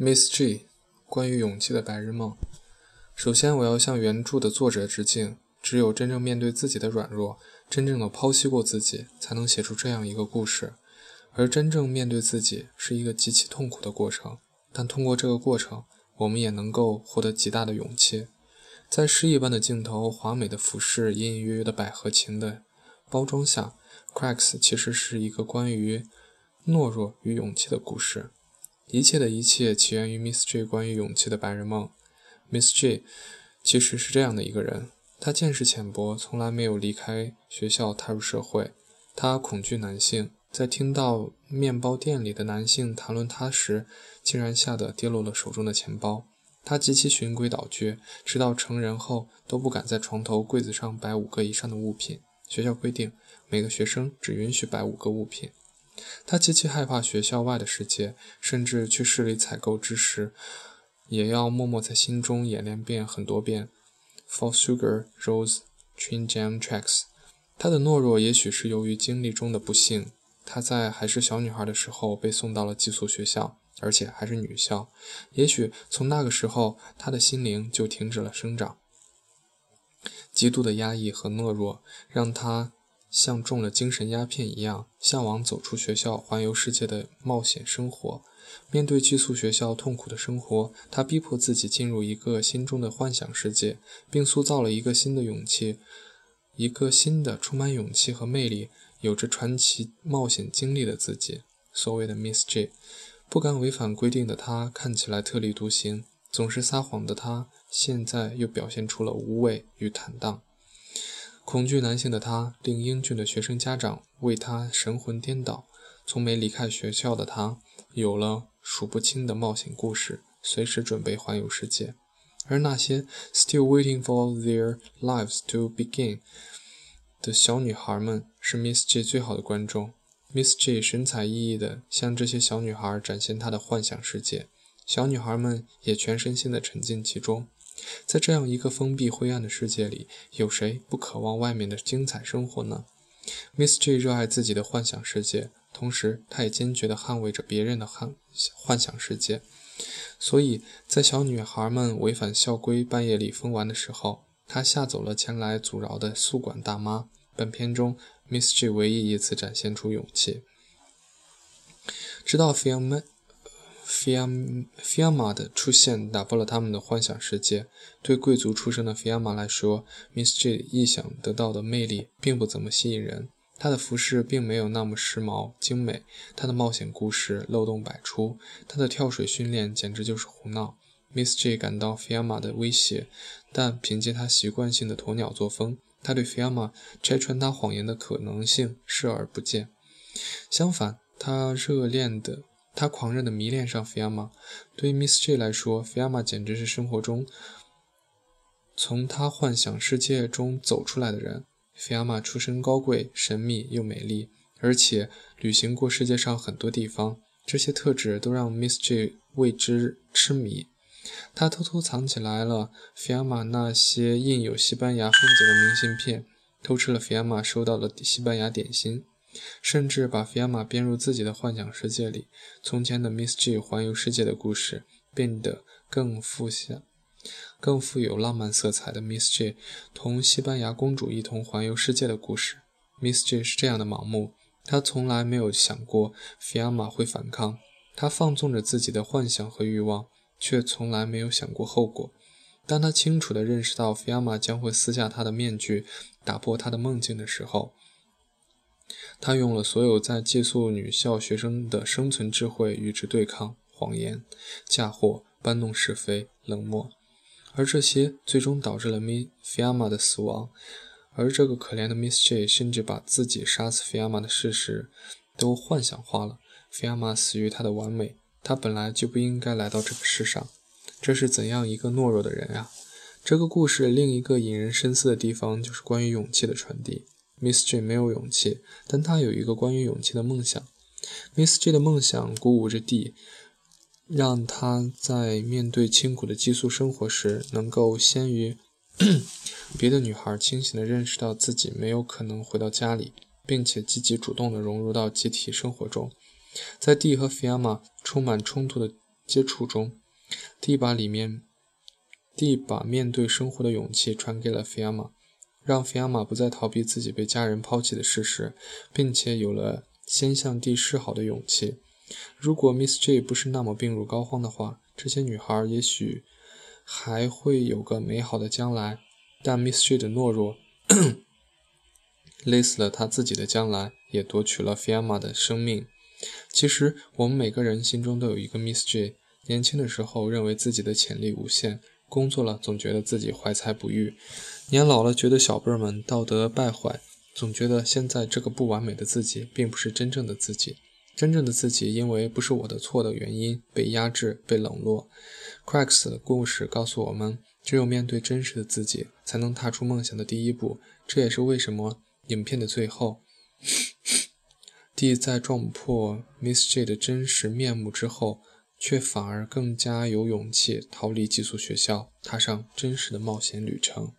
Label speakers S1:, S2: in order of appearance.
S1: Miss G，关于勇气的白日梦。首先，我要向原著的作者致敬。只有真正面对自己的软弱，真正的剖析过自己，才能写出这样一个故事。而真正面对自己，是一个极其痛苦的过程。但通过这个过程，我们也能够获得极大的勇气。在诗一般的镜头、华美的服饰、隐隐约约的百合情的包装下，《Cracks》其实是一个关于懦弱与勇气的故事。一切的一切起源于 Miss J 关于勇气的白日梦。Miss J 其实是这样的一个人，她见识浅薄，从来没有离开学校踏入社会。她恐惧男性，在听到面包店里的男性谈论她时，竟然吓得跌落了手中的钱包。她极其循规蹈矩，直到成人后都不敢在床头柜子上摆五个以上的物品。学校规定，每个学生只允许摆五个物品。他极其害怕学校外的世界，甚至去市里采购之时，也要默默在心中演练遍很多遍。For sugar, rose, train jam tracks。他的懦弱也许是由于经历中的不幸。他在还是小女孩的时候被送到了寄宿学校，而且还是女校。也许从那个时候，他的心灵就停止了生长。极度的压抑和懦弱让他。像中了精神鸦片一样，向往走出学校、环游世界的冒险生活。面对寄宿学校痛苦的生活，他逼迫自己进入一个心中的幻想世界，并塑造了一个新的勇气，一个新的充满勇气和魅力、有着传奇冒险经历的自己。所谓的 Miss J，不敢违反规定的他看起来特立独行，总是撒谎的他，现在又表现出了无畏与坦荡。恐惧男性的他，令英俊的学生家长为他神魂颠倒。从没离开学校的他，有了数不清的冒险故事，随时准备环游世界。而那些 still waiting for their lives to begin 的小女孩们，是 Miss J 最好的观众。Miss J 神采奕奕地向这些小女孩展现她的幻想世界，小女孩们也全身心地沉浸其中。在这样一个封闭灰暗的世界里，有谁不渴望外面的精彩生活呢？Miss J 热爱自己的幻想世界，同时她也坚决地捍卫着别人的幻幻想世界。所以在小女孩们违反校规、半夜里疯玩的时候，她吓走了前来阻挠的宿管大妈。本片中，Miss J 唯一一次展现出勇气，直到 Film。菲亚菲亚玛的出现打破了他们的幻想世界。对贵族出身的菲亚玛来说，Miss J 意想得到的魅力并不怎么吸引人。她的服饰并没有那么时髦精美，她的冒险故事漏洞百出，她的跳水训练简直就是胡闹。Miss J 感到菲亚玛的威胁，但凭借她习惯性的鸵鸟作风，她对菲亚玛拆穿她谎言的可能性视而不见。相反，她热恋的。他狂热的迷恋上菲亚玛。对于 Miss J 来说，菲亚玛简直是生活中从他幻想世界中走出来的人。菲亚玛出身高贵、神秘又美丽，而且旅行过世界上很多地方。这些特质都让 Miss J 为之痴迷。他偷偷藏起来了菲亚玛那些印有西班牙风景的明信片，偷吃了菲亚玛收到的西班牙点心。甚至把菲亚玛编入自己的幻想世界里。从前的 Miss G 环游世界的故事变得更富像、更富有浪漫色彩的 Miss J 同西班牙公主一同环游世界的故事。Miss J 是这样的盲目，她从来没有想过菲亚玛会反抗。她放纵着自己的幻想和欲望，却从来没有想过后果。当她清楚地认识到菲亚玛将会撕下她的面具，打破她的梦境的时候，他用了所有在寄宿女校学生的生存智慧与之对抗：谎言、嫁祸、搬弄是非、冷漠，而这些最终导致了 Miss Fiamma 的死亡。而这个可怜的 Miss J 甚至把自己杀死 Fiamma 的事实都幻想化了。Fiamma 死于她的完美，她本来就不应该来到这个世上。这是怎样一个懦弱的人啊！这个故事另一个引人深思的地方就是关于勇气的传递。Miss J 没有勇气，但她有一个关于勇气的梦想。Miss J 的梦想鼓舞着 D，让她在面对清苦的寄宿生活时，能够先于 别的女孩清醒地认识到自己没有可能回到家里，并且积极主动地融入到集体生活中。在 D 和 Fiamma 充满冲突的接触中。，D 把里面，D 把面对生活的勇气传给了菲亚玛，让菲亚玛不再逃避自己被家人抛弃的事实，并且有了先向蒂示好的勇气。如果 Miss J 不是那么病入膏肓的话，这些女孩也许还会有个美好的将来。但 Miss J 的懦弱 勒死了她自己的将来，也夺取了菲亚玛的生命。其实，我们每个人心中都有一个 Miss J。年轻的时候认为自己的潜力无限，工作了总觉得自己怀才不遇；年老了觉得小辈们道德败坏，总觉得现在这个不完美的自己并不是真正的自己。真正的自己因为不是我的错的原因被压制、被冷落。Cracks 的故事告诉我们，只有面对真实的自己，才能踏出梦想的第一步。这也是为什么影片的最后，D 在撞破 Miss J 的真实面目之后。却反而更加有勇气逃离寄宿学校，踏上真实的冒险旅程。